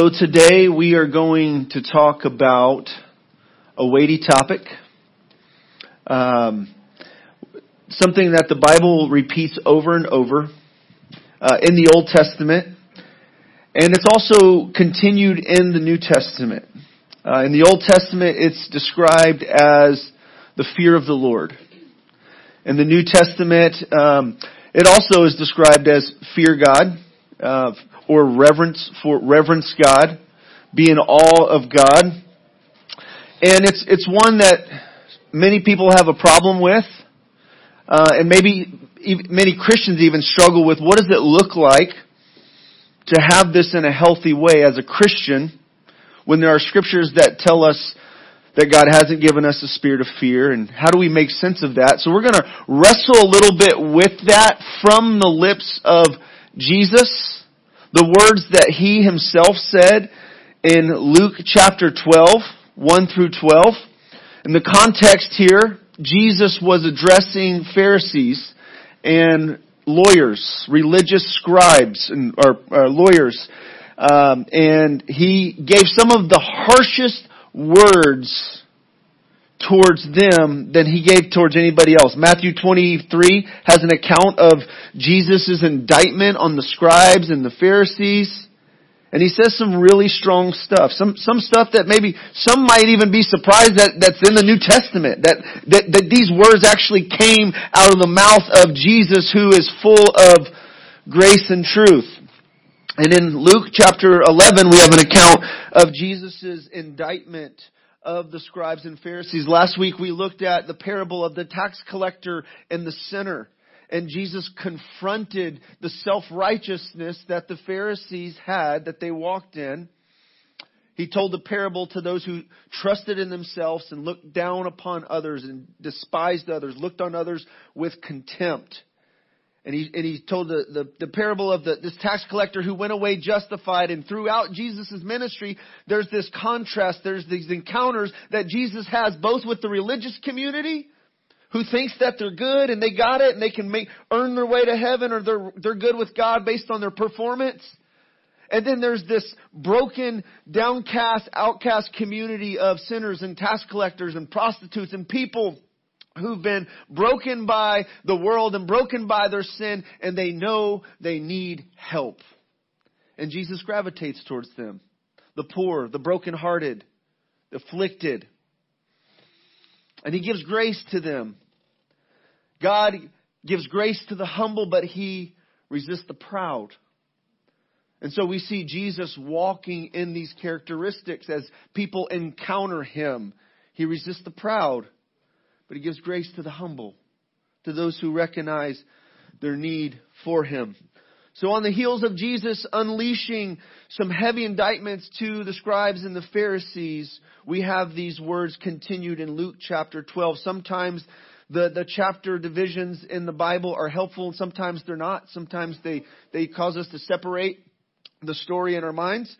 So today we are going to talk about a weighty topic, um, something that the Bible repeats over and over uh, in the Old Testament, and it's also continued in the New Testament. Uh, in the Old Testament, it's described as the fear of the Lord. In the New Testament, um, it also is described as fear God. Uh, or reverence for reverence God, be in awe of God. And it's it's one that many people have a problem with, uh, and maybe many Christians even struggle with. What does it look like to have this in a healthy way as a Christian, when there are scriptures that tell us that God hasn't given us a spirit of fear, and how do we make sense of that? So we're going to wrestle a little bit with that from the lips of Jesus the words that he himself said in Luke chapter 12, 1 through 12. In the context here, Jesus was addressing Pharisees and lawyers, religious scribes and or, or lawyers, um, and he gave some of the harshest words towards them than he gave towards anybody else. Matthew 23 has an account of Jesus' indictment on the scribes and the Pharisees. And he says some really strong stuff. Some, some stuff that maybe, some might even be surprised that, that's in the New Testament. That, that, that these words actually came out of the mouth of Jesus who is full of grace and truth. And in Luke chapter 11, we have an account of Jesus' indictment of the scribes and Pharisees. Last week we looked at the parable of the tax collector and the sinner. And Jesus confronted the self-righteousness that the Pharisees had, that they walked in. He told the parable to those who trusted in themselves and looked down upon others and despised others, looked on others with contempt. And he, and he told the, the, the parable of the, this tax collector who went away justified. And throughout Jesus' ministry, there's this contrast, there's these encounters that Jesus has both with the religious community who thinks that they're good and they got it and they can make, earn their way to heaven or they're, they're good with God based on their performance. And then there's this broken, downcast, outcast community of sinners and tax collectors and prostitutes and people who've been broken by the world and broken by their sin and they know they need help. And Jesus gravitates towards them. The poor, the brokenhearted, the afflicted. And He gives grace to them. God gives grace to the humble, but He resists the proud. And so we see Jesus walking in these characteristics as people encounter Him. He resists the proud but he gives grace to the humble, to those who recognize their need for him. So on the heels of Jesus unleashing some heavy indictments to the scribes and the Pharisees, we have these words continued in Luke chapter 12. Sometimes the, the chapter divisions in the Bible are helpful and sometimes they're not. Sometimes they, they cause us to separate the story in our minds.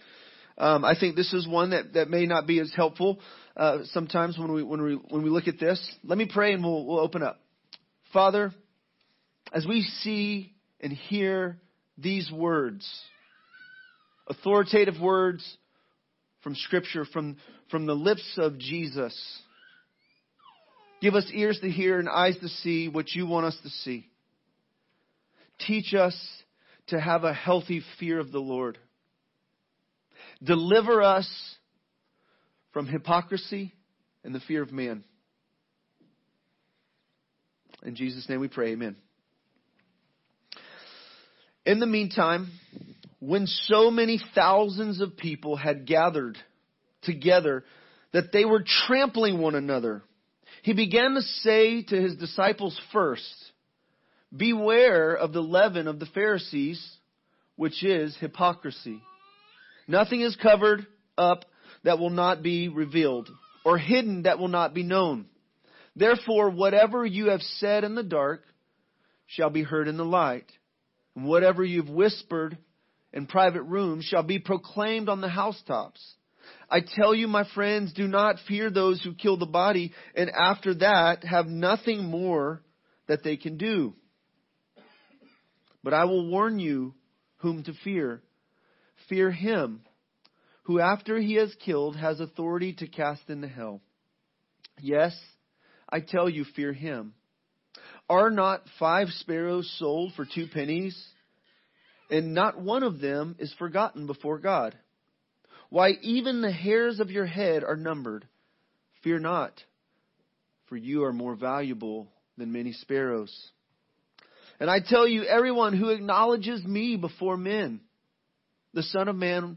Um, I think this is one that, that may not be as helpful uh, sometimes when we when we when we look at this. Let me pray and we'll we'll open up. Father, as we see and hear these words, authoritative words from Scripture, from from the lips of Jesus, give us ears to hear and eyes to see what you want us to see. Teach us to have a healthy fear of the Lord. Deliver us from hypocrisy and the fear of man. In Jesus' name we pray, amen. In the meantime, when so many thousands of people had gathered together that they were trampling one another, he began to say to his disciples first, Beware of the leaven of the Pharisees, which is hypocrisy. Nothing is covered up that will not be revealed, or hidden that will not be known. Therefore, whatever you have said in the dark shall be heard in the light, and whatever you've whispered in private rooms shall be proclaimed on the housetops. I tell you, my friends, do not fear those who kill the body, and after that have nothing more that they can do. But I will warn you whom to fear. Fear him who after he has killed has authority to cast into hell. Yes, I tell you, fear him. Are not five sparrows sold for two pennies? And not one of them is forgotten before God. Why, even the hairs of your head are numbered. Fear not, for you are more valuable than many sparrows. And I tell you, everyone who acknowledges me before men, the Son of Man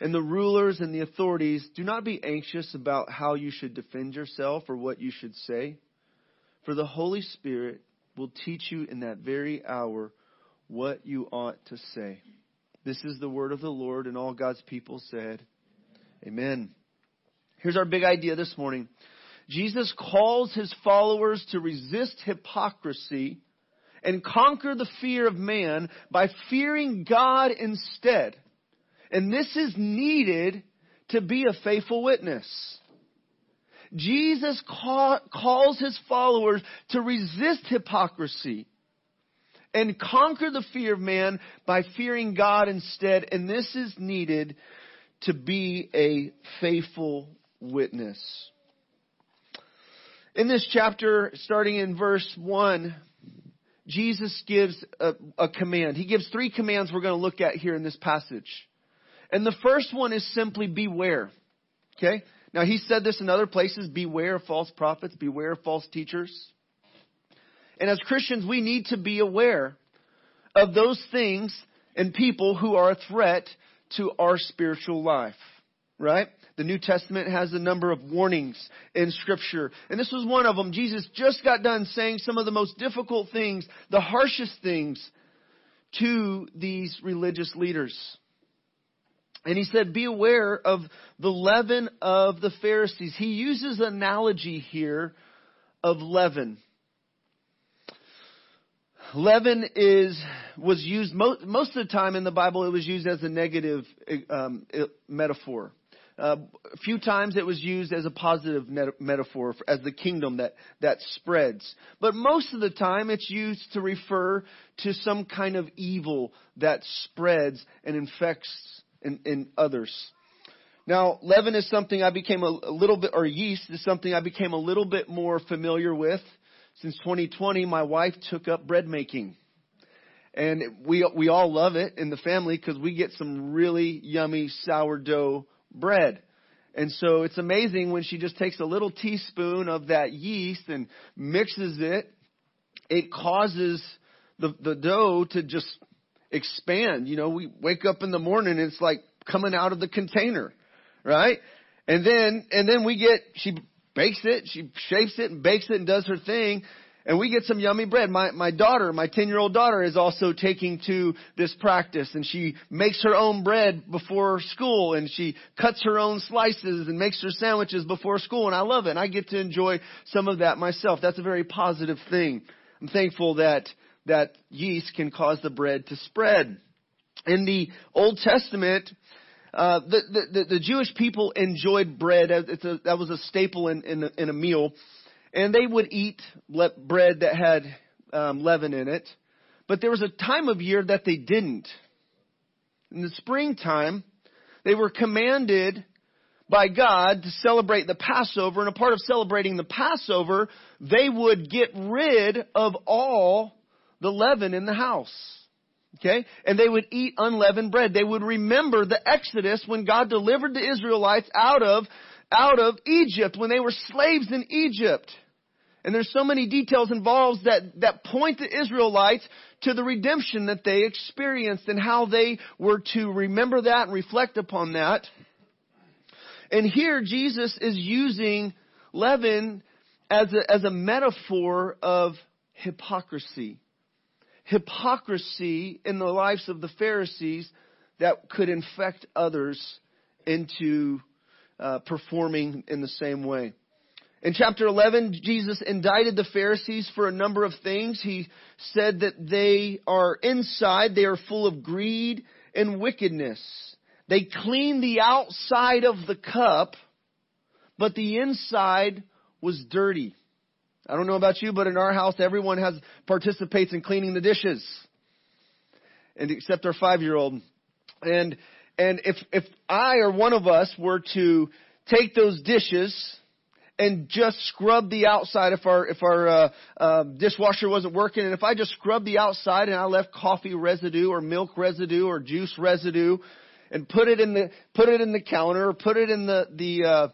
and the rulers and the authorities, do not be anxious about how you should defend yourself or what you should say. For the Holy Spirit will teach you in that very hour what you ought to say. This is the word of the Lord, and all God's people said, Amen. Here's our big idea this morning. Jesus calls his followers to resist hypocrisy and conquer the fear of man by fearing God instead. And this is needed to be a faithful witness. Jesus call, calls his followers to resist hypocrisy and conquer the fear of man by fearing God instead. And this is needed to be a faithful witness. In this chapter, starting in verse 1, Jesus gives a, a, command. He gives three commands we're going to look at here in this passage. And the first one is simply beware. Okay? Now he said this in other places, beware of false prophets, beware of false teachers. And as Christians, we need to be aware of those things and people who are a threat to our spiritual life. Right? The New Testament has a number of warnings in Scripture. And this was one of them. Jesus just got done saying some of the most difficult things, the harshest things to these religious leaders. And he said, be aware of the leaven of the Pharisees. He uses analogy here of leaven. Leaven is, was used, most, most of the time in the Bible it was used as a negative um, metaphor. Uh, a few times it was used as a positive metaphor as the kingdom that, that spreads. But most of the time it's used to refer to some kind of evil that spreads and infects in, in others. Now, leaven is something I became a, a little bit, or yeast is something I became a little bit more familiar with. Since 2020, my wife took up bread making. And we, we all love it in the family because we get some really yummy sourdough bread. And so it's amazing when she just takes a little teaspoon of that yeast and mixes it, it causes the, the dough to just expand. You know, we wake up in the morning it's like coming out of the container, right? And then, and then we get, she bakes it, she shapes it and bakes it and does her thing. And we get some yummy bread. My, my daughter, my 10 year old daughter is also taking to this practice and she makes her own bread before school and she cuts her own slices and makes her sandwiches before school and I love it and I get to enjoy some of that myself. That's a very positive thing. I'm thankful that that yeast can cause the bread to spread. In the Old Testament, uh, the, the, the, Jewish people enjoyed bread. A, that was a staple in, in, in a meal. And they would eat le- bread that had um, leaven in it. But there was a time of year that they didn't. In the springtime, they were commanded by God to celebrate the Passover. And a part of celebrating the Passover, they would get rid of all the leaven in the house. Okay? And they would eat unleavened bread. They would remember the Exodus when God delivered the Israelites out of, out of Egypt, when they were slaves in Egypt. And there's so many details involved that, that point the Israelites to the redemption that they experienced and how they were to remember that and reflect upon that. And here Jesus is using leaven as a, as a metaphor of hypocrisy hypocrisy in the lives of the Pharisees that could infect others into uh, performing in the same way. In chapter 11, Jesus indicted the Pharisees for a number of things. He said that they are inside, they are full of greed and wickedness. They clean the outside of the cup, but the inside was dirty. I don't know about you, but in our house, everyone has participates in cleaning the dishes, and except our five-year-old. And and if if I or one of us were to take those dishes and just scrub the outside if our if our uh, uh, dishwasher wasn't working, and if I just scrubbed the outside and I left coffee residue or milk residue or juice residue, and put it in the put it in the counter or put it in the the uh,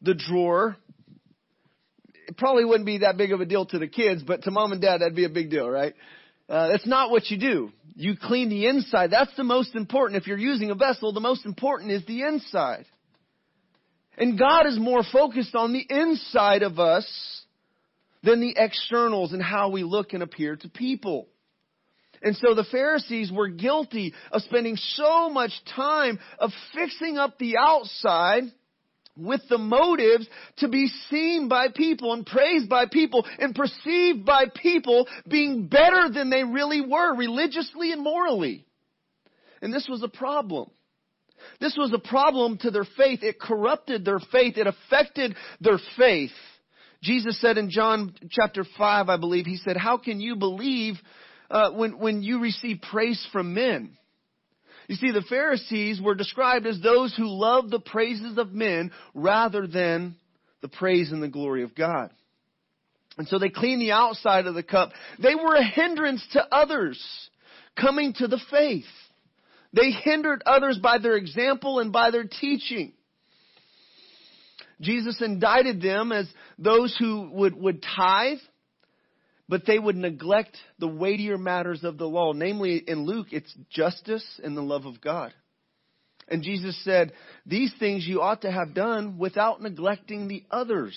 the drawer, it probably wouldn't be that big of a deal to the kids, but to mom and dad that'd be a big deal, right? Uh, that's not what you do. You clean the inside. That's the most important. If you're using a vessel, the most important is the inside. And God is more focused on the inside of us than the externals and how we look and appear to people. And so the Pharisees were guilty of spending so much time of fixing up the outside with the motives to be seen by people and praised by people and perceived by people being better than they really were religiously and morally. And this was a problem. This was a problem to their faith. It corrupted their faith. It affected their faith. Jesus said in John chapter 5, I believe, He said, how can you believe uh, when, when you receive praise from men? You see, the Pharisees were described as those who love the praises of men rather than the praise and the glory of God. And so they cleaned the outside of the cup. They were a hindrance to others coming to the faith. They hindered others by their example and by their teaching. Jesus indicted them as those who would, would tithe, but they would neglect the weightier matters of the law. Namely, in Luke, it's justice and the love of God. And Jesus said, these things you ought to have done without neglecting the others.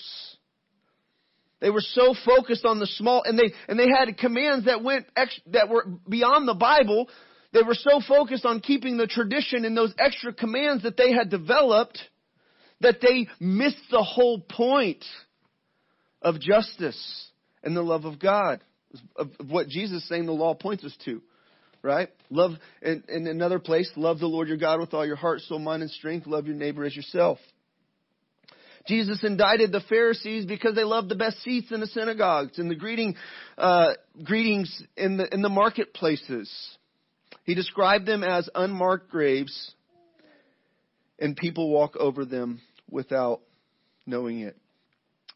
They were so focused on the small, and they, and they had commands that went, ex, that were beyond the Bible, they were so focused on keeping the tradition and those extra commands that they had developed that they missed the whole point of justice and the love of God, of, what Jesus is saying the law points us to. Right? Love, in, in another place, love the Lord your God with all your heart, soul, mind, and strength. Love your neighbor as yourself. Jesus indicted the Pharisees because they loved the best seats in the synagogues and the greeting, uh, greetings in the in the marketplaces. He described them as unmarked graves, and people walk over them without knowing it.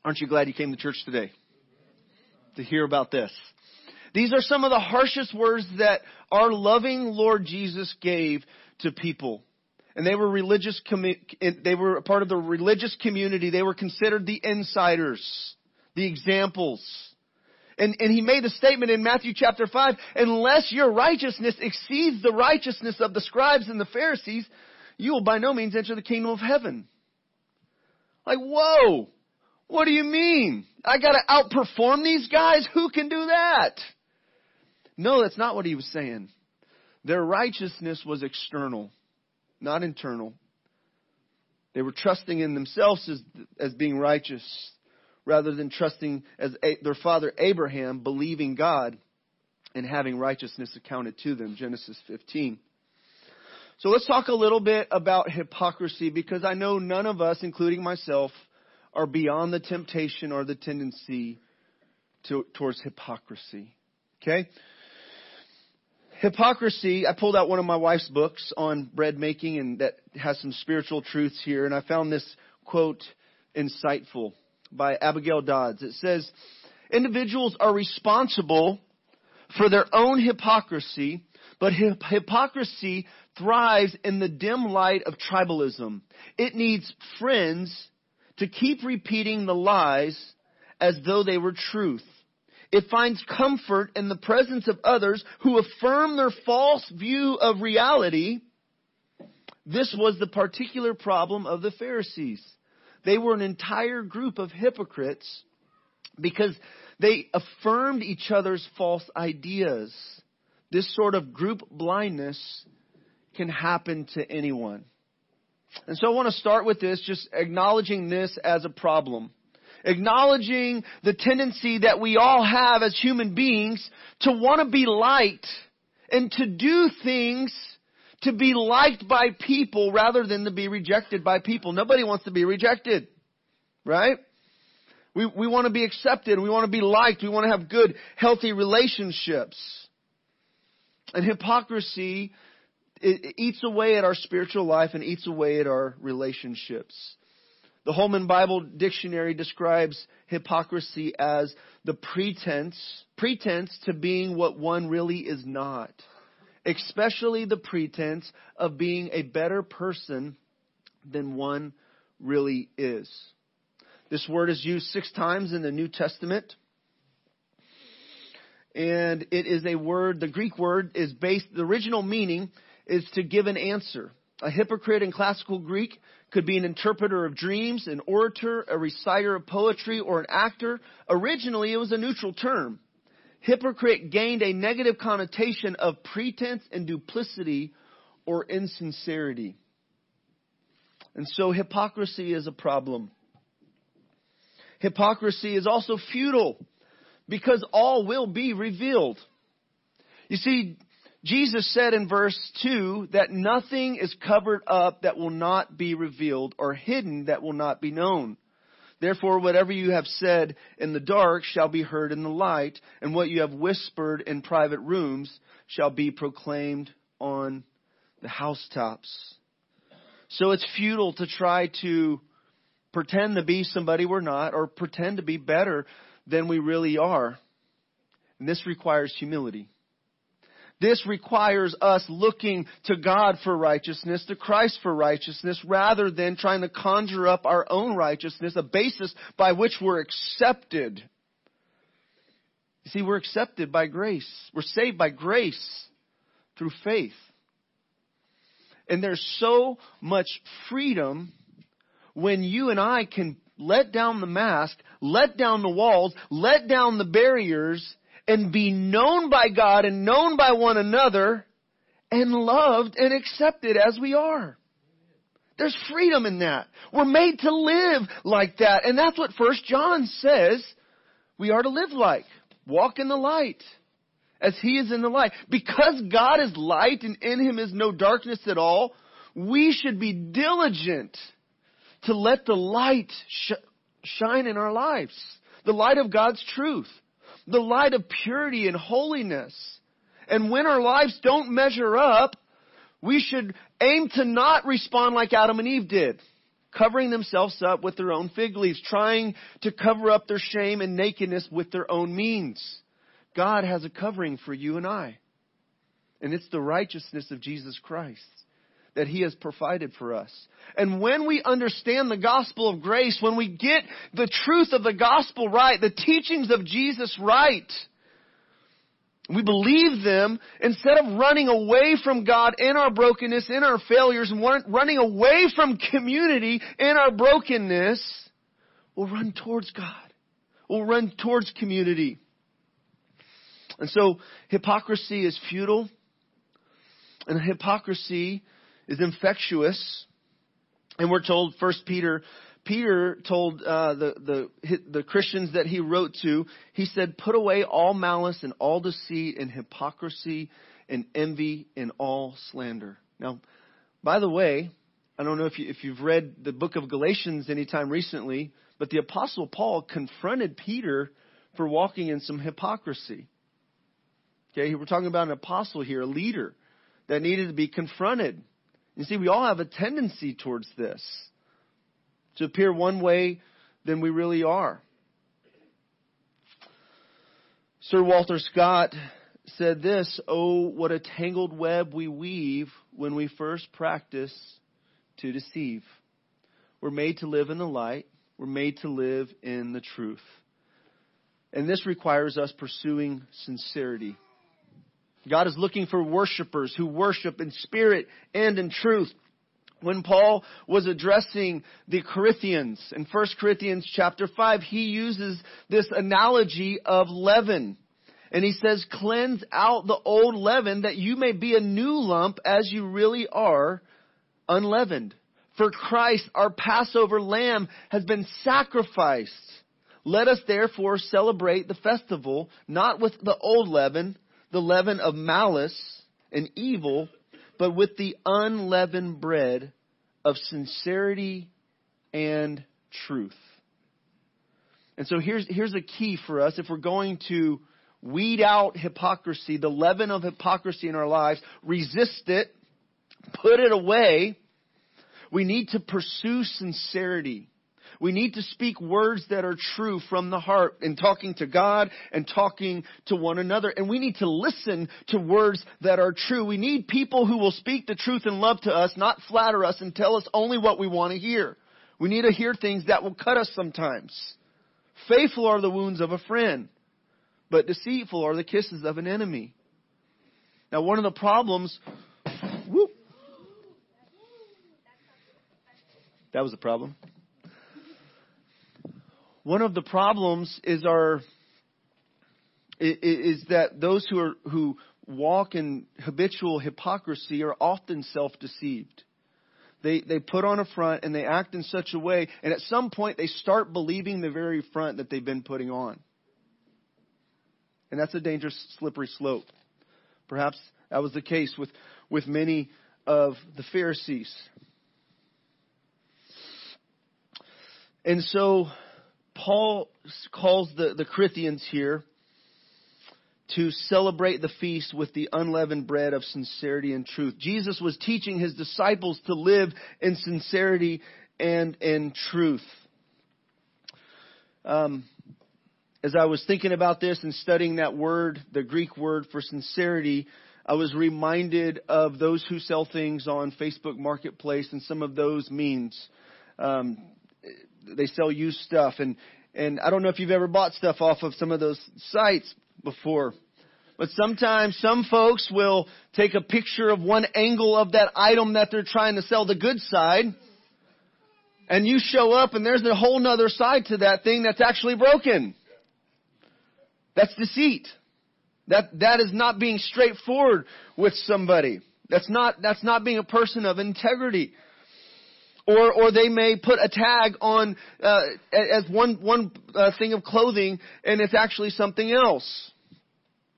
Aren't you glad you came to church today to hear about this? These are some of the harshest words that our loving Lord Jesus gave to people. And they were religious, they were a part of the religious community. They were considered the insiders, the examples. And, and he made the statement in Matthew chapter 5, unless your righteousness exceeds the righteousness of the scribes and the Pharisees, you will by no means enter the kingdom of heaven. Like, whoa! What do you mean? I gotta outperform these guys? Who can do that? No, that's not what he was saying. Their righteousness was external, not internal. They were trusting in themselves as, as being righteous rather than trusting as a, their father Abraham, believing God and having righteousness accounted to them. Genesis 15. So let's talk a little bit about hypocrisy because I know none of us, including myself, are beyond the temptation or the tendency to, towards hypocrisy. Okay? Hypocrisy, I pulled out one of my wife's books on bread making and that has some spiritual truths here and I found this quote insightful by Abigail Dodds. It says, individuals are responsible for their own hypocrisy, but hypocrisy thrives in the dim light of tribalism. It needs friends to keep repeating the lies as though they were truth. It finds comfort in the presence of others who affirm their false view of reality. This was the particular problem of the Pharisees. They were an entire group of hypocrites because they affirmed each other's false ideas. This sort of group blindness can happen to anyone. And so I want to start with this, just acknowledging this as a problem. Acknowledging the tendency that we all have as human beings to want to be liked and to do things to be liked by people rather than to be rejected by people. Nobody wants to be rejected. Right? We, we want to be accepted. We want to be liked. We want to have good, healthy relationships. And hypocrisy it eats away at our spiritual life and eats away at our relationships. The Holman Bible Dictionary describes hypocrisy as the pretense, pretense to being what one really is not. Especially the pretense of being a better person than one really is. This word is used six times in the New Testament. And it is a word, the Greek word is based, the original meaning is to give an answer. A hypocrite in classical Greek could be an interpreter of dreams, an orator, a reciter of poetry, or an actor. Originally, it was a neutral term. Hypocrite gained a negative connotation of pretense and duplicity or insincerity. And so hypocrisy is a problem. Hypocrisy is also futile because all will be revealed. You see, Jesus said in verse 2 that nothing is covered up that will not be revealed or hidden that will not be known. Therefore, whatever you have said in the dark shall be heard in the light, and what you have whispered in private rooms shall be proclaimed on the housetops. So it's futile to try to pretend to be somebody we're not or pretend to be better than we really are. And this requires humility. This requires us looking to God for righteousness, to Christ for righteousness, rather than trying to conjure up our own righteousness, a basis by which we're accepted. You see, we're accepted by grace. We're saved by grace through faith. And there's so much freedom when you and I can let down the mask, let down the walls, let down the barriers, and be known by God and known by one another and loved and accepted as we are. There's freedom in that. We're made to live like that. And that's what First John says we are to live like. Walk in the light as he is in the light. Because God is light and in him is no darkness at all, we should be diligent to let the light sh- shine in our lives. The light of God's truth the light of purity and holiness. And when our lives don't measure up, we should aim to not respond like Adam and Eve did, covering themselves up with their own fig leaves, trying to cover up their shame and nakedness with their own means. God has a covering for you and I. And it's the righteousness of Jesus Christ that He has provided for us. And when we understand the gospel of grace, when we get the truth of the gospel right, the teachings of Jesus right, we believe them instead of running away from God in our brokenness, in our failures, and running away from community in our brokenness, we'll run towards God. We'll run towards community. And so hypocrisy is futile. And hypocrisy is infectious. And we're told, First Peter, Peter told uh, the, the, the Christians that he wrote to, he said, put away all malice and all deceit and hypocrisy and envy and all slander. Now, by the way, I don't know if, you, if you've read the book of Galatians anytime recently, but the apostle Paul confronted Peter for walking in some hypocrisy. Okay, we're talking about an apostle here, a leader that needed to be confronted. You see, we all have a tendency towards this to appear one way than we really are. Sir Walter Scott said this, Oh, what a tangled web we weave when we first practice to deceive. We're made to live in the light. We're made to live in the truth. And this requires us pursuing sincerity. God is looking for worshipers who worship in spirit and in truth. When Paul was addressing the Corinthians in 1 Corinthians chapter 5, he uses this analogy of leaven. And he says, cleanse out the old leaven that you may be a new lump as you really are unleavened. For Christ, our Passover lamb, has been sacrificed Let us therefore celebrate the festival not with the old leaven, the leaven of malice and evil, but with the unleavened bread of sincerity and truth. And so here's, here's a key for us if we're going to weed out hypocrisy, the leaven of hypocrisy in our lives, resist it, put it away. We need to pursue sincerity. We need to speak words that are true from the heart in talking to God and talking to one another. And we need to listen to words that are true. We need people who will speak the truth and love to us, not flatter us and tell us only what we want to hear. We need to hear things that will cut us sometimes. Faithful are the wounds of a friend, but deceitful are the kisses of an enemy. Now one of the problems, whoop, that was a problem. One of the problems is our is that those who are who walk in habitual hypocrisy are often self-deceived. They they put on a front and they act in such a way, and at some point they start believing the very front that they've been putting on. And that's a dangerous, slippery slope. Perhaps that was the case with, with many of the Pharisees. And so Paul calls the, the Corinthians here to celebrate the feast with the unleavened bread of sincerity and truth. Jesus was teaching his disciples to live in sincerity and in truth. Um, as I was thinking about this and studying that word, the Greek word for sincerity, I was reminded of those who sell things on Facebook Marketplace and some of those means. Um, they sell used stuff and and I don't know if you've ever bought stuff off of some of those sites before. But sometimes some folks will take a picture of one angle of that item that they're trying to sell, the good side, and you show up and there's a whole nother side to that thing that's actually broken. That's deceit. That, that is not being straightforward with somebody. That's not, that's not being a person of integrity. Or, or they may put a tag on uh, as one one uh, thing of clothing, and it's actually something else.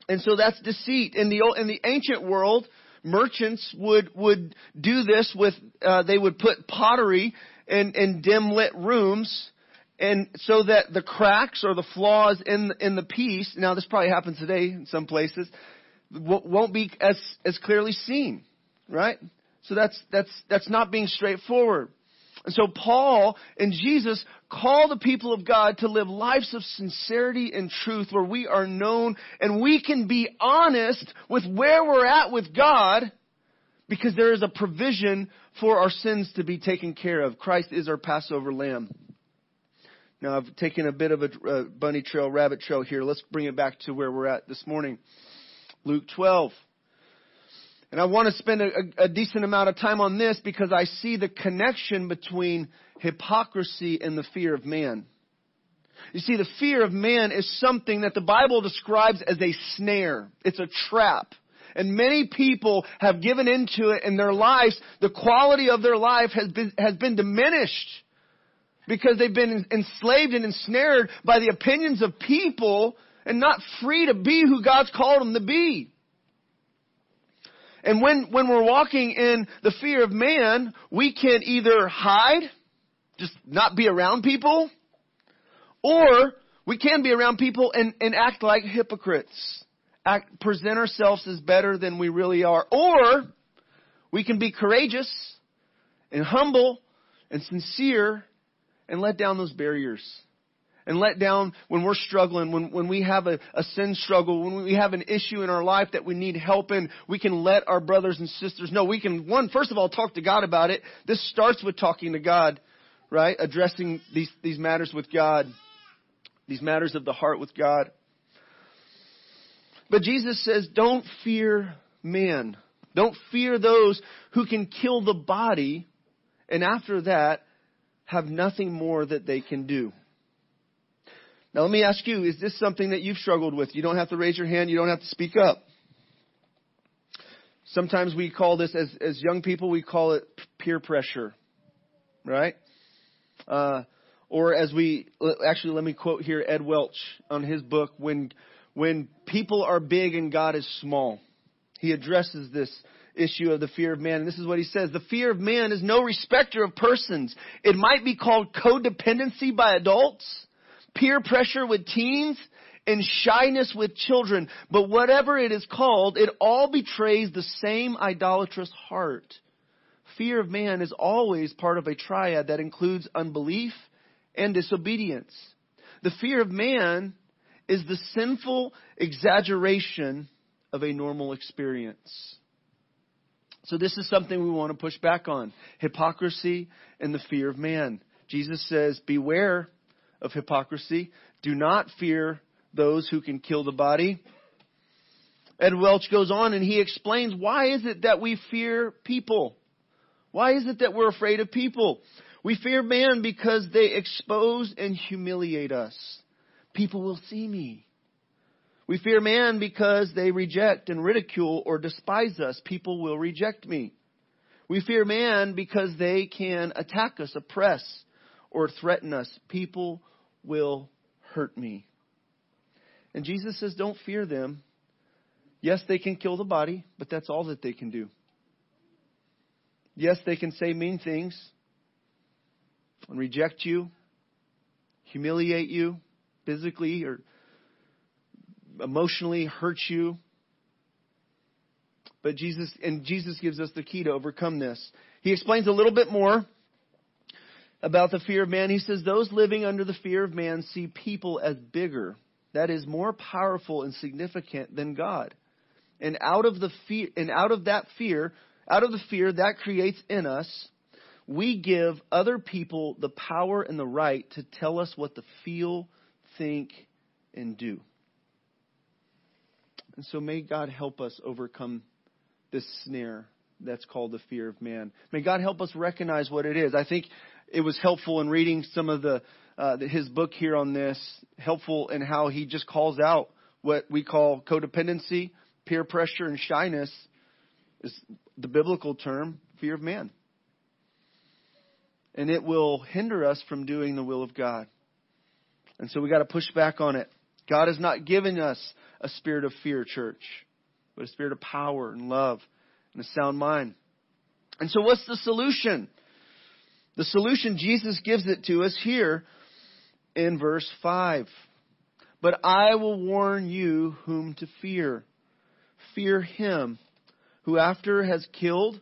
And so that's deceit. In the in the ancient world, merchants would would do this with uh, they would put pottery in in dim lit rooms, and so that the cracks or the flaws in in the piece. Now this probably happens today in some places, won't be as as clearly seen, right? So that's that's that's not being straightforward. And so Paul and Jesus call the people of God to live lives of sincerity and truth where we are known and we can be honest with where we're at with God because there is a provision for our sins to be taken care of. Christ is our Passover lamb. Now I've taken a bit of a bunny trail, rabbit trail here. Let's bring it back to where we're at this morning. Luke 12. And I want to spend a, a, decent amount of time on this because I see the connection between hypocrisy and the fear of man. You see, the fear of man is something that the Bible describes as a snare. It's a trap. And many people have given into it in their lives. The quality of their life has been, has been diminished because they've been enslaved and ensnared by the opinions of people and not free to be who God's called them to be. And when, when we're walking in the fear of man, we can either hide, just not be around people, or we can be around people and, and act like hypocrites. Act, present ourselves as better than we really are. Or we can be courageous and humble and sincere and let down those barriers and let down when we're struggling, when, when we have a, a sin struggle, when we have an issue in our life that we need help in, we can let our brothers and sisters know. We can, one, first of all, talk to God about it. This starts with talking to God, right? Addressing these, these matters with God, these matters of the heart with God. But Jesus says, don't fear man. Don't fear those who can kill the body, and after that, have nothing more that they can do. Now let me ask you, is this something that you've struggled with? You don't have to raise your hand, you don't have to speak up. Sometimes we call this, as, as young people, we call it peer pressure. Right? Uh, Or as we, actually let me quote here Ed Welch on his book, when, when people are big and God is small. He addresses this issue of the fear of man. And this is what he says. The fear of man is no respecter of persons. It might be called codependency by adults, peer pressure with teens, and shyness with children. But whatever it is called, it all betrays the same idolatrous heart. Fear of man is always part of a triad that includes unbelief and disobedience. The fear of man is the sinful exaggeration of a normal experience. So this is something we want to push back on. Hypocrisy and the fear of man. Jesus says, beware of hypocrisy. Do not fear those who can kill the body. Ed Welch goes on and he explains why is it that we fear people? Why is it that we're afraid of people? We fear man because they expose and humiliate us. People will see me. We fear man because they reject and ridicule or despise us. People will reject me. We fear man because they can attack us, oppress, or threaten us. People will hurt me. And Jesus says, don't fear them. Yes, they can kill the body, but that's all that they can do. Yes, they can say mean things and reject you, humiliate you physically or emotionally, hurt you. But Jesus, and Jesus gives us the key to overcome this. He explains a little bit more about the fear of man. He says, those living under the fear of man see people as bigger that is more powerful and significant than God. And out of the fear, and out of that fear, out of the fear that creates in us, we give other people the power and the right to tell us what to feel, think, and do. And so may God help us overcome this snare that's called the fear of man. May God help us recognize what it is. I think it was helpful in reading some of the, uh, his book here on this, helpful in how he just calls out what we call codependency, peer pressure, and shyness is the biblical term, fear of man. And it will hinder us from doing the will of God. And so we got to push back on it. God has not given us a spirit of fear, church, but a spirit of power and love and a sound mind. And so what's the solution? The solution, Jesus gives it to us here in verse 5. But I will warn you whom to fear. Fear him who after has killed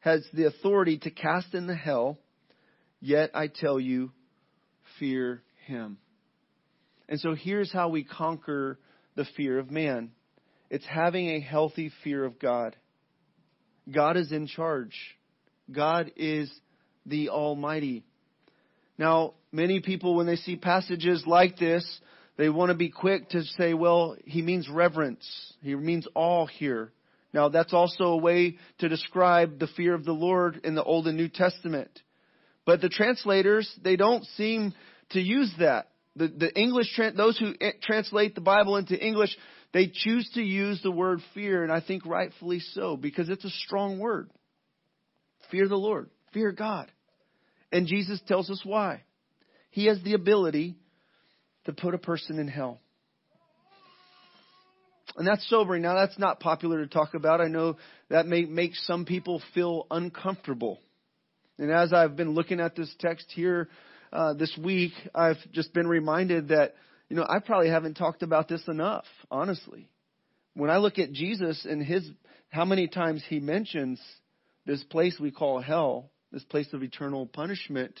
has the authority to cast in the hell. Yet I tell you, fear him. And so here's how we conquer the fear of man. It's having a healthy fear of God. God is in charge. God is the Almighty. Now, many people, when they see passages like this, they want to be quick to say, well, he means reverence. He means awe here. Now, that's also a way to describe the fear of the Lord in the Old and New Testament. But the translators, they don't seem to use that. The, the English, those who eh, translate the Bible into English, they choose to use the word fear, and I think rightfully so, because it's a strong word. Fear the Lord. Fear God. And Jesus tells us why. He has the ability to put a person in hell. And that's sobering. Now that's not popular to talk about. I know that may make some people feel uncomfortable. And as I've been looking at this text here uh, this week, I've just been reminded that you know I probably haven't talked about this enough. Honestly, when I look at Jesus and his how many times he mentions this place we call hell, this place of eternal punishment,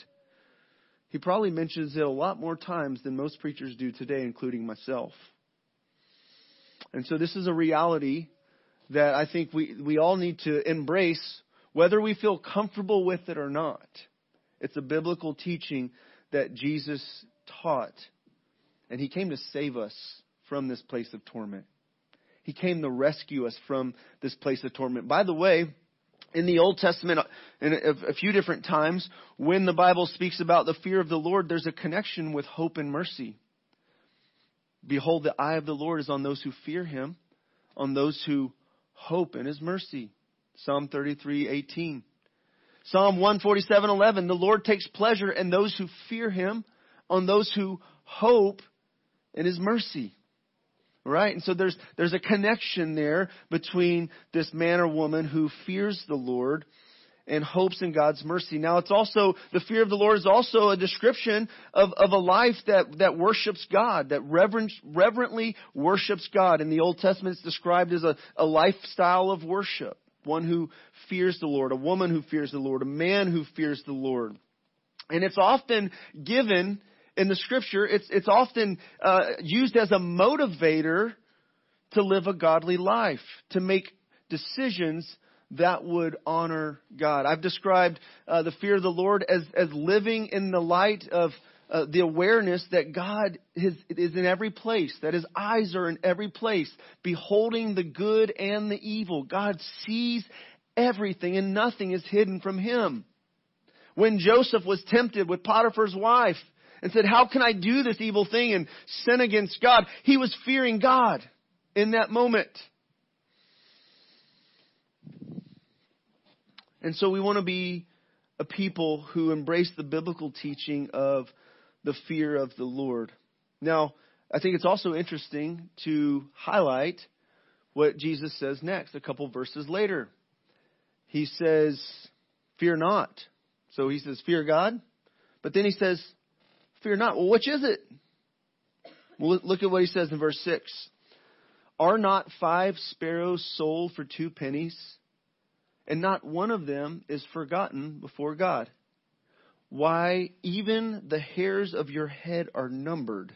he probably mentions it a lot more times than most preachers do today, including myself. And so this is a reality that I think we, we all need to embrace, whether we feel comfortable with it or not. It's a biblical teaching that Jesus taught. And he came to save us from this place of torment. He came to rescue us from this place of torment. By the way, in the Old Testament, in a, few different times, when the Bible speaks about the fear of the Lord, there's a connection with hope and mercy. Behold, the eye of the Lord is on those who fear him, on those who hope in his mercy. Psalm 33:18. Psalm 147:11 The Lord takes pleasure in those who fear him, on those who hope in his mercy. Right? And so there's there's a connection there between this man or woman who fears the Lord and hopes in God's mercy. Now it's also, the fear of the Lord is also a description of, of a life that, that worships God, that reverent, reverently worships God. In the Old Testament it's described as a, a lifestyle of worship. One who fears the Lord, a woman who fears the Lord, a man who fears the Lord. And it's often given in the scripture, it's, it's often uh, used as a motivator to live a godly life, to make decisions that would honor God. I've described uh, the fear of the Lord as, as living in the light of uh, the awareness that God is, is in every place, that His eyes are in every place, beholding the good and the evil. God sees everything and nothing is hidden from Him. When Joseph was tempted with Potiphar's wife and said, how can I do this evil thing and sin against God? He was fearing God in that moment. And so we want to be a people who embrace the biblical teaching of the fear of the Lord. Now, I think it's also interesting to highlight what Jesus says next, a couple verses later. He says, Fear not. So he says, Fear God. But then he says, Fear not. Well, which is it? Well, look at what he says in verse 6. Are not five sparrows sold for two pennies? and not one of them is forgotten before God. Why, even the hairs of your head are numbered.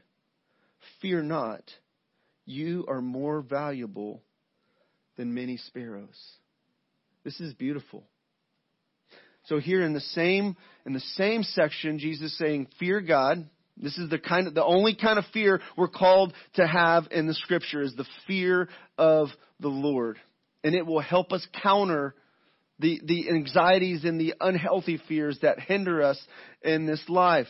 Fear not, you are more valuable than many sparrows. This is beautiful. So here in the same in the same section, Jesus is saying, "Fear God." This is the kind of the only kind of fear we're called to have in the Scripture is the fear of the Lord, and it will help us counter the, the anxieties and the unhealthy fears that hinder us in this life.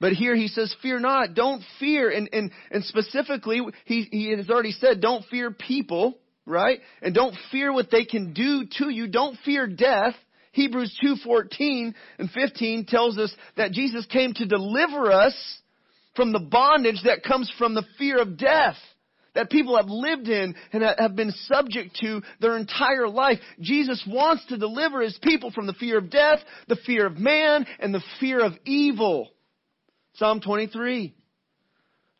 But here he says, fear not, don't fear. And, and, and specifically, he, he has already said, don't fear people, right? And don't fear what they can do to you. Don't fear death. Hebrews 2:14 and 15 tells us that Jesus came to deliver us from the bondage that comes from the fear of death that people have lived in and have been subject to their entire life. Jesus wants to deliver his people from the fear of death, the fear of man, and the fear of evil. Psalm 23.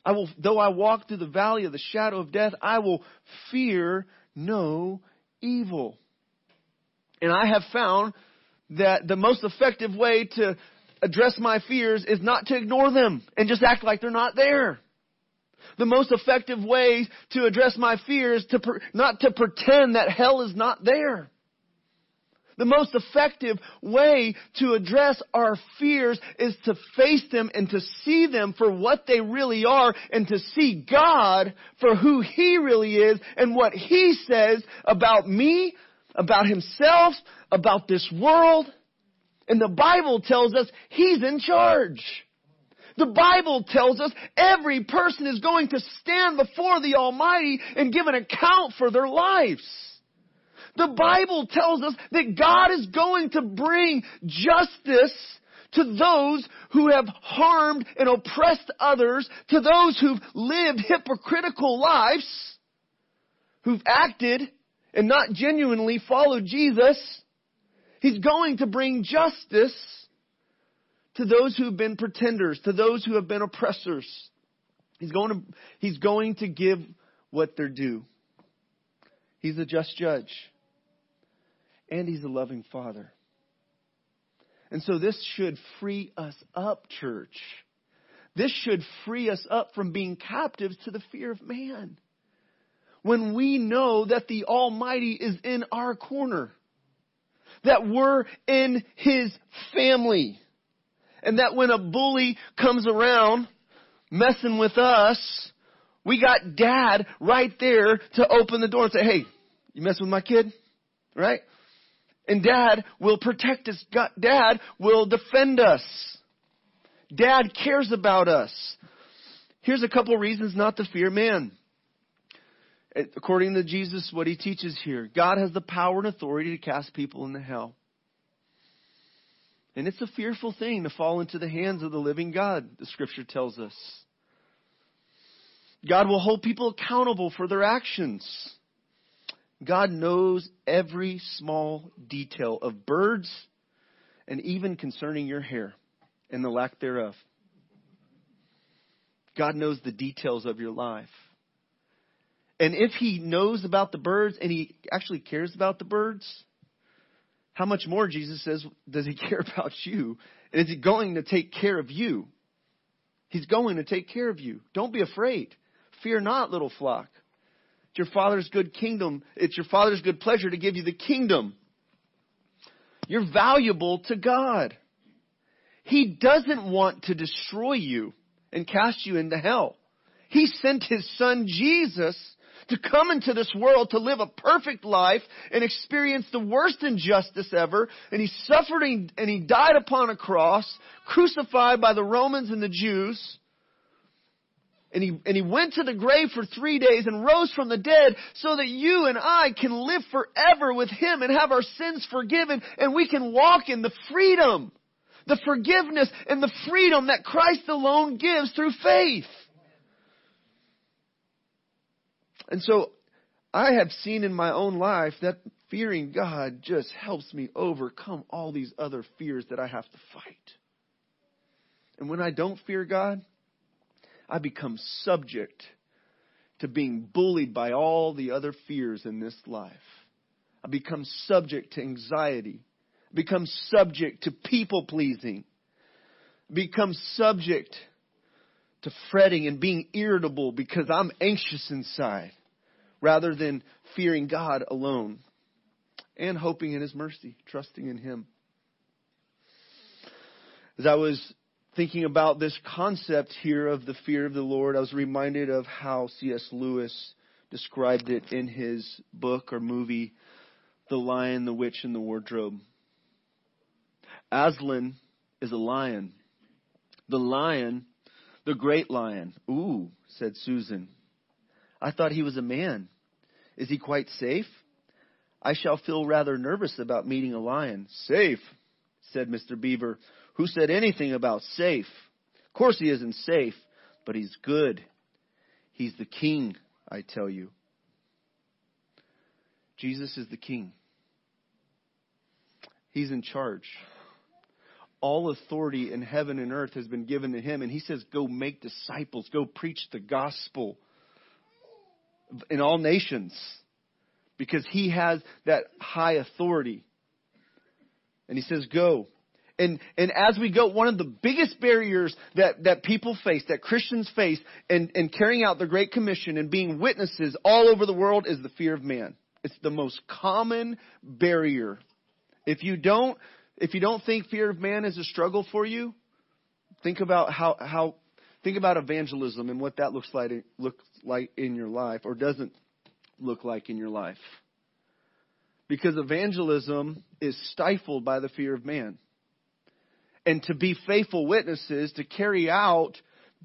I will, though I walk through the valley of the shadow of death, I will fear no evil. And I have found that the most effective way to address my fears is not to ignore them and just act like they're not there. The most effective way to address my fear is to per, not to pretend that hell is not there. The most effective way to address our fears is to face them and to see them for what they really are and to see God for who He really is and what He says about me, about Himself, about this world. And the Bible tells us He's in charge. The Bible tells us every person is going to stand before the Almighty and give an account for their lives. The Bible tells us that God is going to bring justice to those who have harmed and oppressed others, to those who've lived hypocritical lives, who've acted and not genuinely follow Jesus. He's going to bring justice to those who have been pretenders, to those who have been oppressors. He's going to, he's going to give what they're due. He's a just judge. And he's a loving father. And so this should free us up, church. This should free us up from being captives to the fear of man. When we know that the Almighty is in our corner. That we're in His family and that when a bully comes around messing with us, we got dad right there to open the door and say, hey, you messing with my kid? Right? And dad will protect us. Dad will defend us. Dad cares about us. Here's a couple reasons not to fear man. According to Jesus, what he teaches here, God has the power and authority to cast people into hell. And it's a fearful thing to fall into the hands of the living God, the scripture tells us. God will hold people accountable for their actions. God knows every small detail of birds and even concerning your hair and the lack thereof. God knows the details of your life. And if He knows about the birds and He actually cares about the birds, how much more, Jesus says, does He care about you? And is He going to take care of you? He's going to take care of you. Don't be afraid. Fear not, little flock. It's your Father's good kingdom. It's your Father's good pleasure to give you the kingdom. You're valuable to God. He doesn't want to destroy you and cast you into hell. He sent His Son Jesus to come into this world to live a perfect life and experience the worst injustice ever. And He suffered and He died upon a cross, crucified by the Romans and the Jews. And he, and he went to the grave for three days and rose from the dead so that you and I can live forever with Him and have our sins forgiven and we can walk in the freedom, the forgiveness and the freedom that Christ alone gives through faith. And so I have seen in my own life that fearing God just helps me overcome all these other fears that I have to fight. And when I don't fear God, I become subject to being bullied by all the other fears in this life. I become subject to anxiety. I become subject to people pleasing. I become subject to fretting and being irritable because I'm anxious inside rather than fearing God alone and hoping in His mercy, trusting in Him. As I was thinking about this concept here of the fear of the Lord, I was reminded of how C.S. Lewis described it in his book or movie, The Lion, the Witch, and the Wardrobe. Aslan is a lion. The lion, the great lion. Ooh, said Susan. I thought he was a man. Is he quite safe? I shall feel rather nervous about meeting a lion. Safe, said Mr. Beaver. Who said anything about safe? Of course he isn't safe, but he's good. He's the king, I tell you. Jesus is the king. He's in charge. All authority in heaven and earth has been given to him, and he says, Go make disciples, go preach the gospel in all nations because he has that high authority. And he says, Go. And, and as we go, one of the biggest barriers that, that people face, that Christians face in, in carrying out the Great Commission and being witnesses all over the world is the fear of man. It's the most common barrier. If you don't, if you don't think fear of man is a struggle for you, think about how, how think about evangelism and what that looks like looks like in your life or doesn't look like in your life. Because evangelism is stifled by the fear of man and to be faithful witnesses to carry out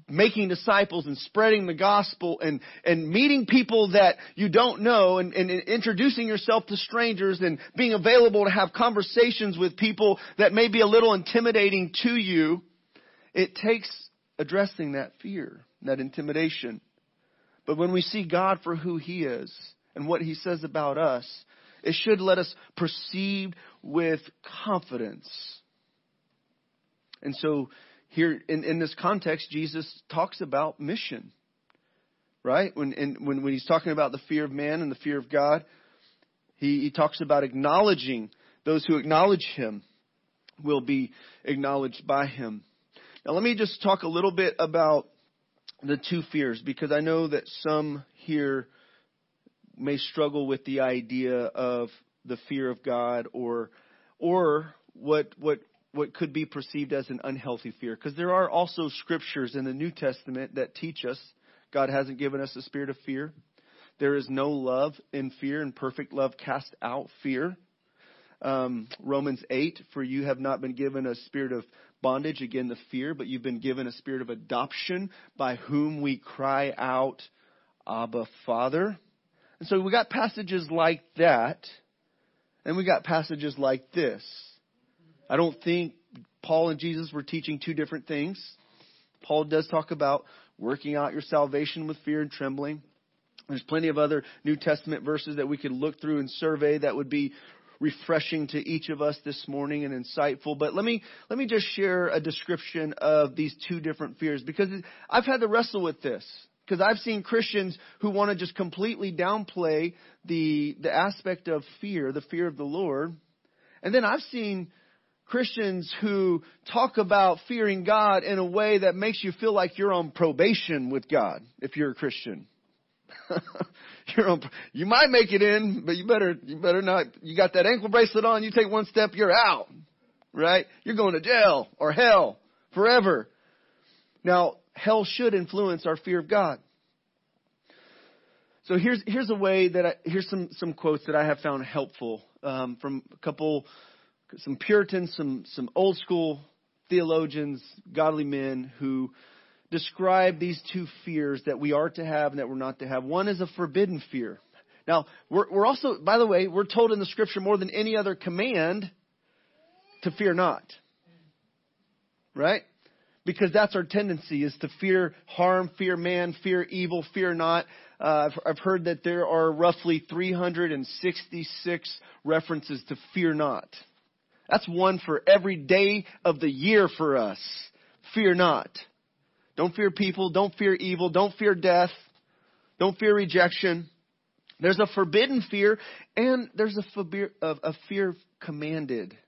making disciples and spreading the gospel and, and meeting people that you don't know and, and, and, introducing yourself to strangers and being available to have conversations with people that may be a little intimidating to you, it takes addressing that fear, that intimidation. But when we see God for who He is and what He says about us, it should let us proceed with confidence and so here in, in this context, Jesus talks about mission. Right? When, when, when he's talking about the fear of man and the fear of God, he, he talks about acknowledging those who acknowledge him will be acknowledged by him. Now let me just talk a little bit about the two fears because I know that some here may struggle with the idea of the fear of God or or what what what could be perceived as an unhealthy fear. Because there are also scriptures in the New Testament that teach us God hasn't given us a spirit of fear. There is no love in fear, and perfect love casts out fear. Um, Romans 8, for you have not been given a spirit of bondage, again, the fear, but you've been given a spirit of adoption by whom we cry out, Abba, Father. And so we got passages like that, and we got passages like this I don't think Paul and Jesus were teaching two different things. Paul does talk about working out your salvation with fear and trembling. There's plenty of other New Testament verses that we could look through and survey that would be refreshing to each of us this morning and insightful. But let me, let me just share a description of these two different fears because I've had to wrestle with this. Because I've seen Christians who want to just completely downplay the, the aspect of fear, the fear of the Lord. And then I've seen Christians who talk about fearing God in a way that makes you feel like you're on probation with God if you're a Christian. you're on, you might make it in, but you better, you better not, you got that ankle bracelet on, you take one step, you're out. Right? You're going to jail or hell forever. Now, hell should influence our fear of God. So here's here's a way that I, here's some some quotes that I have found helpful um, from a couple, some Puritans, some some old school theologians, godly men who describe these two fears that we are to have and that we're not to have. One is a forbidden fear. Now, we're, we're also, by the way, we're told in the scripture more than any other command to fear not. Right? Because that's our tendency is to fear harm, fear man, fear evil, fear not. Uh, I've, I've heard that there are roughly 366 references to fear not. That's one for every day of the year for us. Fear not. Don't fear people. Don't fear evil. Don't fear death. Don't fear rejection. There's a forbidden fear, and there's a fear, a fear commanded.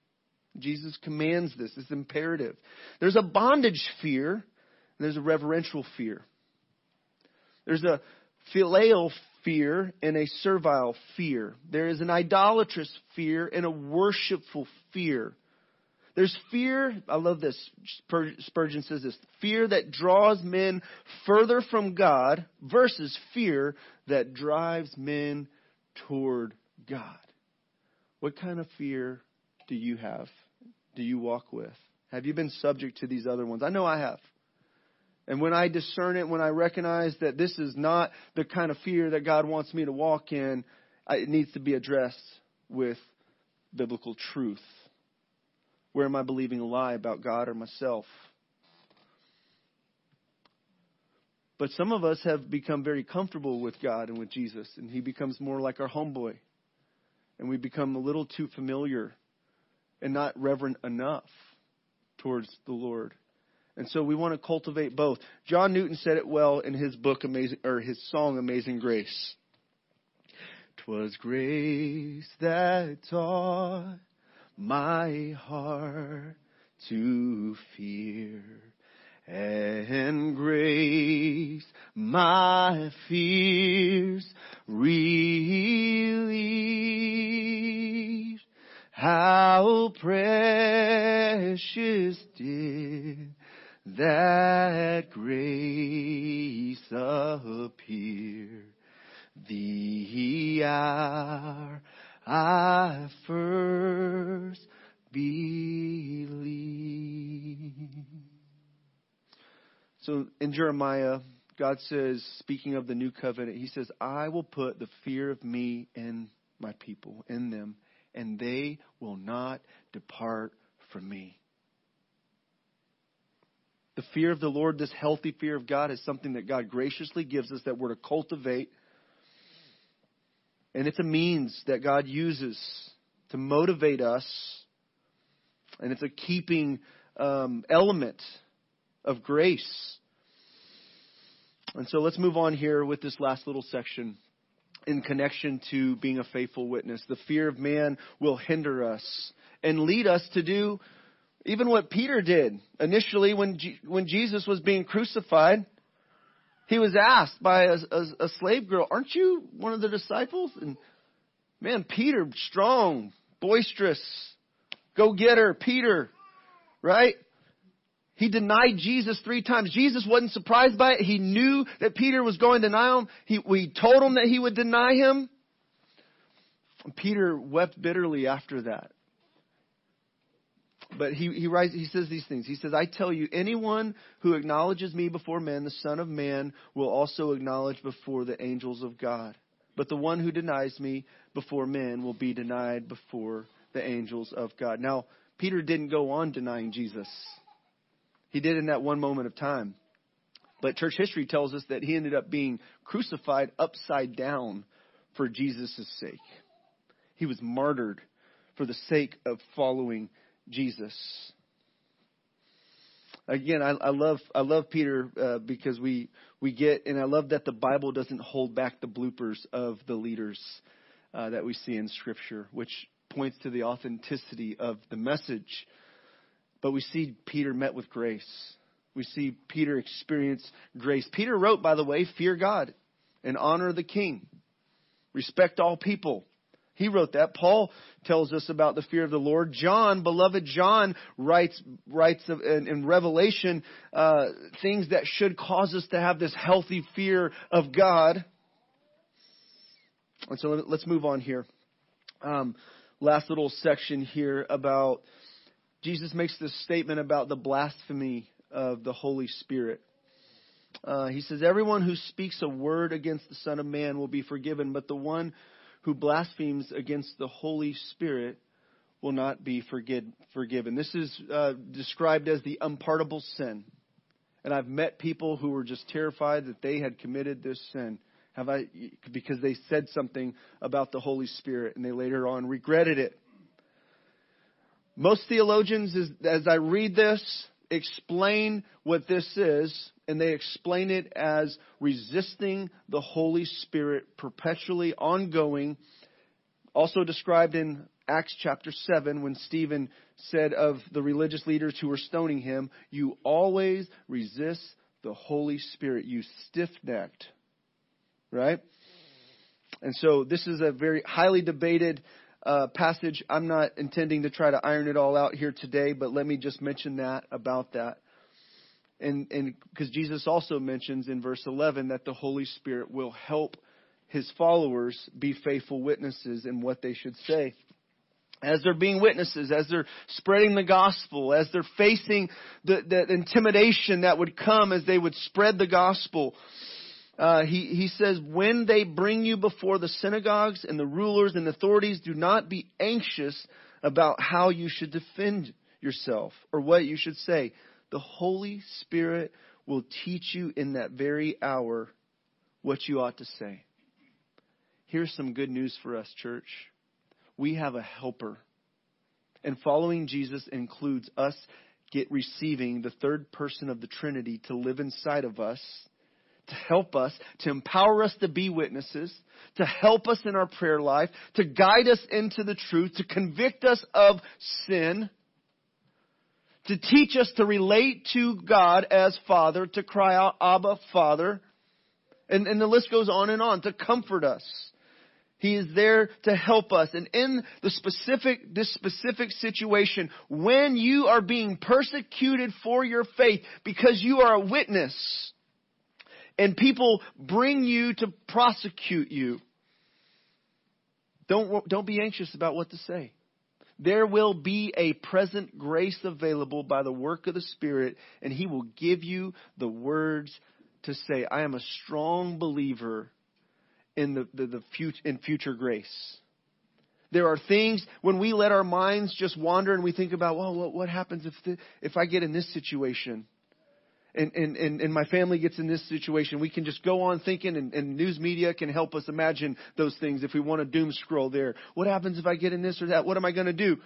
Jesus commands this. It's imperative. There's a bondage fear, and there's a reverential fear. There's a filial fear and a servile fear. There is an idolatrous fear and a worshipful fear. There's fear, I love this, Spurgeon says this, fear that draws men further from God versus fear that drives men toward God. What kind of fear do you have? Do you walk with? Have you been subject to these other ones? I know I have. And when I discern it, when I recognize that this is not the kind of fear that God wants me to walk in, it needs to be addressed with biblical truth. Where am I believing a lie about God or myself? But some of us have become very comfortable with God and with Jesus, and He becomes more like our homeboy. And we become a little too familiar and not reverent enough towards the Lord. And so we want to cultivate both. John Newton said it well in his book Amazing or his song Amazing Grace. Twas grace that taught my heart to fear and grace my fears relieved. How precious did that grace appear the hour I first believe. So in Jeremiah, God says, speaking of the new covenant, He says, I will put the fear of me in my people, in them, and they will not depart from me. The fear of the Lord, this healthy fear of God, is something that God graciously gives us that we're to cultivate and it's a means that God uses to motivate us. And it's a keeping um, element of grace. And so let's move on here with this last little section in connection to being a faithful witness. The fear of man will hinder us and lead us to do even what Peter did initially when, G- when Jesus was being crucified. He was asked by a, a, a slave girl, Aren't you one of the disciples? And man, Peter, strong, boisterous, go getter, Peter, right? He denied Jesus three times. Jesus wasn't surprised by it. He knew that Peter was going to deny him. He, we told him that he would deny him. Peter wept bitterly after that but he, he writes, he says these things. He says, I tell you, anyone who acknowledges me before men, the Son of Man will also acknowledge before the angels of God. But the one who denies me before men will be denied before the angels of God. Now, Peter didn't go on denying Jesus. He did in that one moment of time. But church history tells us that he ended up being crucified upside down for Jesus' sake. He was martyred for the sake of following Jesus. Again, I, I love I love Peter uh, because we we get and I love that the Bible doesn't hold back the bloopers of the leaders uh, that we see in Scripture, which points to the authenticity of the message. But we see Peter met with grace. We see Peter experience grace. Peter wrote, by the way, fear God and honor the king. Respect all people. He wrote that. Paul tells us about the fear of the Lord. John, beloved John, writes writes in, Revelation uh, things that should cause us to have this healthy fear of God. And so let's move on here. Um, last little section here about Jesus makes this statement about the blasphemy of the Holy Spirit. Uh, he says, Everyone who speaks a word against the Son of Man will be forgiven, but the one who blasphemes against the Holy Spirit will not be forgiven. This is uh, described as the unpardonable sin. And I've met people who were just terrified that they had committed this sin. Have I, because they said something about the Holy Spirit and they later on regretted it. Most theologians, as I read this, explain what this is, and they explain it as resisting the Holy Spirit perpetually ongoing, also described in Acts chapter 7 when Stephen said of the religious leaders who were stoning him, You always resist the Holy Spirit, you stiff necked. Right? And so this is a very highly debated uh, passage. I'm not intending to try to iron it all out here today, but let me just mention that about that. And because Jesus also mentions in verse 11 that the Holy Spirit will help his followers be faithful witnesses in what they should say. As they're being witnesses, as they're spreading the gospel, as they're facing the, the intimidation that would come as they would spread the gospel, uh, he, he says, when they bring you before the synagogues and the rulers and authorities, do not be anxious about how you should defend yourself or what you should say. The Holy Spirit will teach you in that very hour what you ought to say. Here's some good news for us, church. We have a helper. And following Jesus includes us get receiving the third person of the Trinity to live inside of us to help us, to empower us to be witnesses, to help us in our prayer life, to guide us into the truth, to convict us of sin, to teach us to relate to God as Father, to cry out, Abba, Father. And, and the list goes on and on, to comfort us. He is there to help us. And in the specific, this specific situation, when you are being persecuted for your faith because you are a witness, and people bring you to prosecute you, don't, don't be anxious about what to say. There will be a present grace available by the work of the Spirit, and He will give you the words to say. I am a strong believer in the, the, the future, in future grace. There are things when we let our minds just wander and we think about, well, what, what happens if the, if I get in this situation? And, and, and, and my family gets in this situation, we can just go on thinking and, and news media can help us imagine those things if we want to doom scroll there. What happens if I get in this or that? What am I going to do?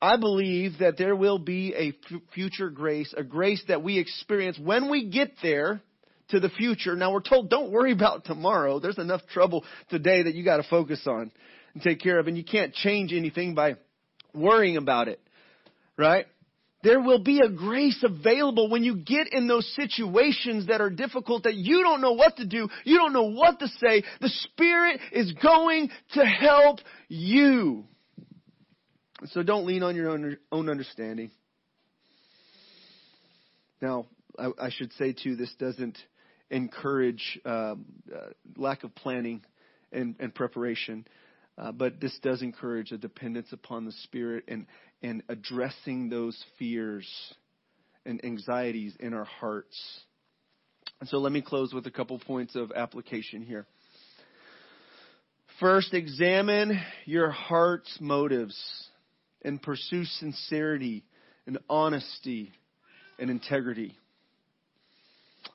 I believe that there will be a f- future grace, a grace that we experience when we get there to the future. Now we're told don't worry about tomorrow. There's enough trouble today that you got to focus on and take care of and you can't change anything by worrying about it. Right? There will be a grace available when you get in those situations that are difficult that you don't know what to do. You don't know what to say. The Spirit is going to help you. So don't lean on your own, understanding. Now, I, I should say too, this doesn't encourage um, uh, lack of planning and, and preparation. Uh, but this does encourage a dependence upon the Spirit and, and addressing those fears and anxieties in our hearts. And so let me close with a couple points of application here. First, examine your heart's motives. and pursue sincerity and honesty and integrity.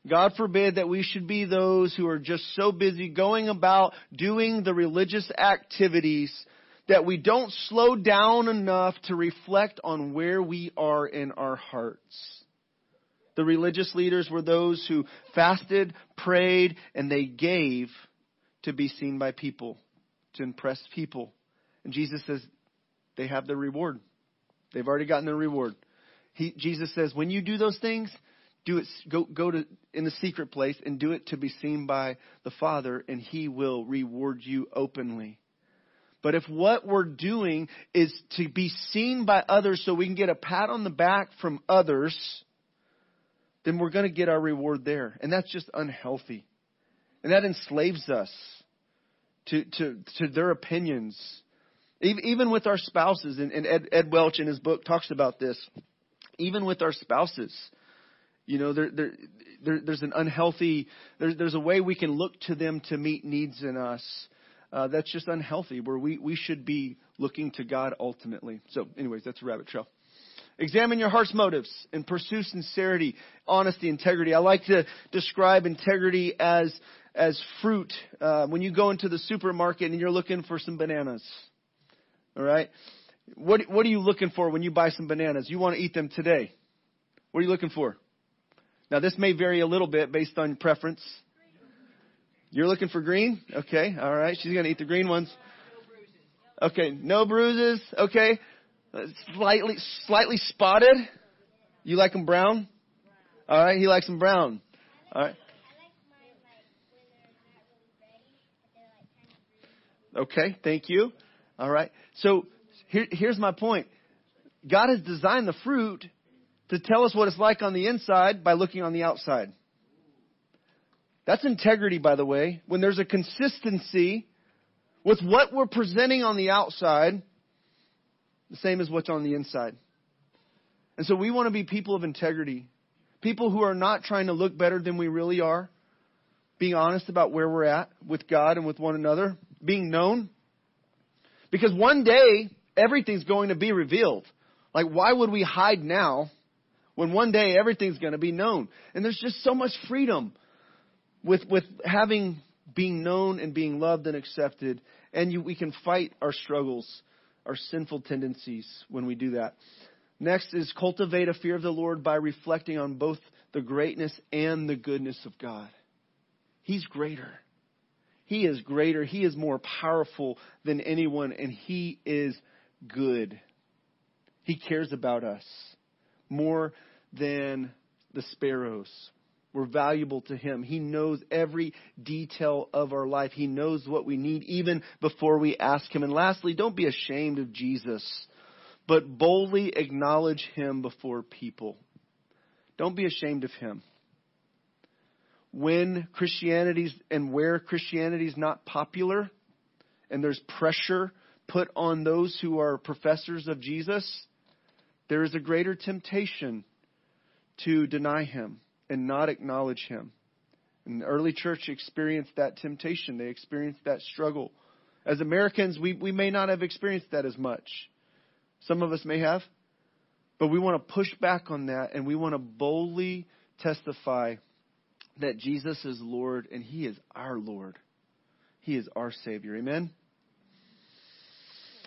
God forbid that we should be those who are just so busy going about doing the religious activities that we don't slow down enough to reflect on where we are in our hearts. The religious leaders were those who fasted, prayed, and they gave to be seen by people, to impress people. And Jesus says they have their reward. They've already gotten their reward. He, Jesus says, when you do those things, do it, go, go to, in the secret place and do it to be seen by the Father and He will reward you openly. But if what we're doing is to be seen by others so we can get a pat on the back from others, then we're going to get our reward there. And that's just unhealthy. And that enslaves us to, to, to their opinions. Even with our spouses, and Ed, Ed Welch in his book talks about this. Even with our spouses, you know, there, there, there, there's an unhealthy, there, there's a way we can look to them to meet needs in us. Uh, that's just unhealthy, where we, we should be looking to God ultimately. So, anyways, that's a rabbit trail. Examine your heart's motives and pursue sincerity, honesty, integrity. I like to describe integrity as as fruit. Uh, when you go into the supermarket and you're looking for some bananas, all right. What what are you looking for when you buy some bananas? You want to eat them today. What are you looking for? Now this may vary a little bit based on preference. You're looking for green? Okay, alright. She's gonna eat the green ones. Okay, no bruises. Okay. Slightly, slightly spotted. You like them brown? Alright, he likes them brown. Alright. Okay, thank you. Alright. So, here, here's my point. God has designed the fruit to tell us what it's like on the inside by looking on the outside. That's integrity, by the way. When there's a consistency with what we're presenting on the outside, the same as what's on the inside. And so we want to be people of integrity. People who are not trying to look better than we really are. Being honest about where we're at with God and with one another. Being known. Because one day, everything's going to be revealed. Like, why would we hide now when one day everything's going to be known. And there's just so much freedom with, with having, being known and being loved and accepted. And you, we can fight our struggles, our sinful tendencies when we do that. Next is cultivate a fear of the Lord by reflecting on both the greatness and the goodness of God. He's greater. He is greater. He is more powerful than anyone and He is good. He cares about us more than the sparrows. We're valuable to Him. He knows every detail of our life. He knows what we need even before we ask Him. And lastly, don't be ashamed of Jesus, but boldly acknowledge Him before people. Don't be ashamed of Him. When Christianity's and where Christianity is not popular and there's pressure put on those who are professors of Jesus, there is a greater temptation to deny him and not acknowledge him. And the early church experienced that temptation. They experienced that struggle. As Americans, we, we may not have experienced that as much. Some of us may have. But we want to push back on that and we want to boldly testify that Jesus is Lord and He is our Lord. He is our Savior. Amen?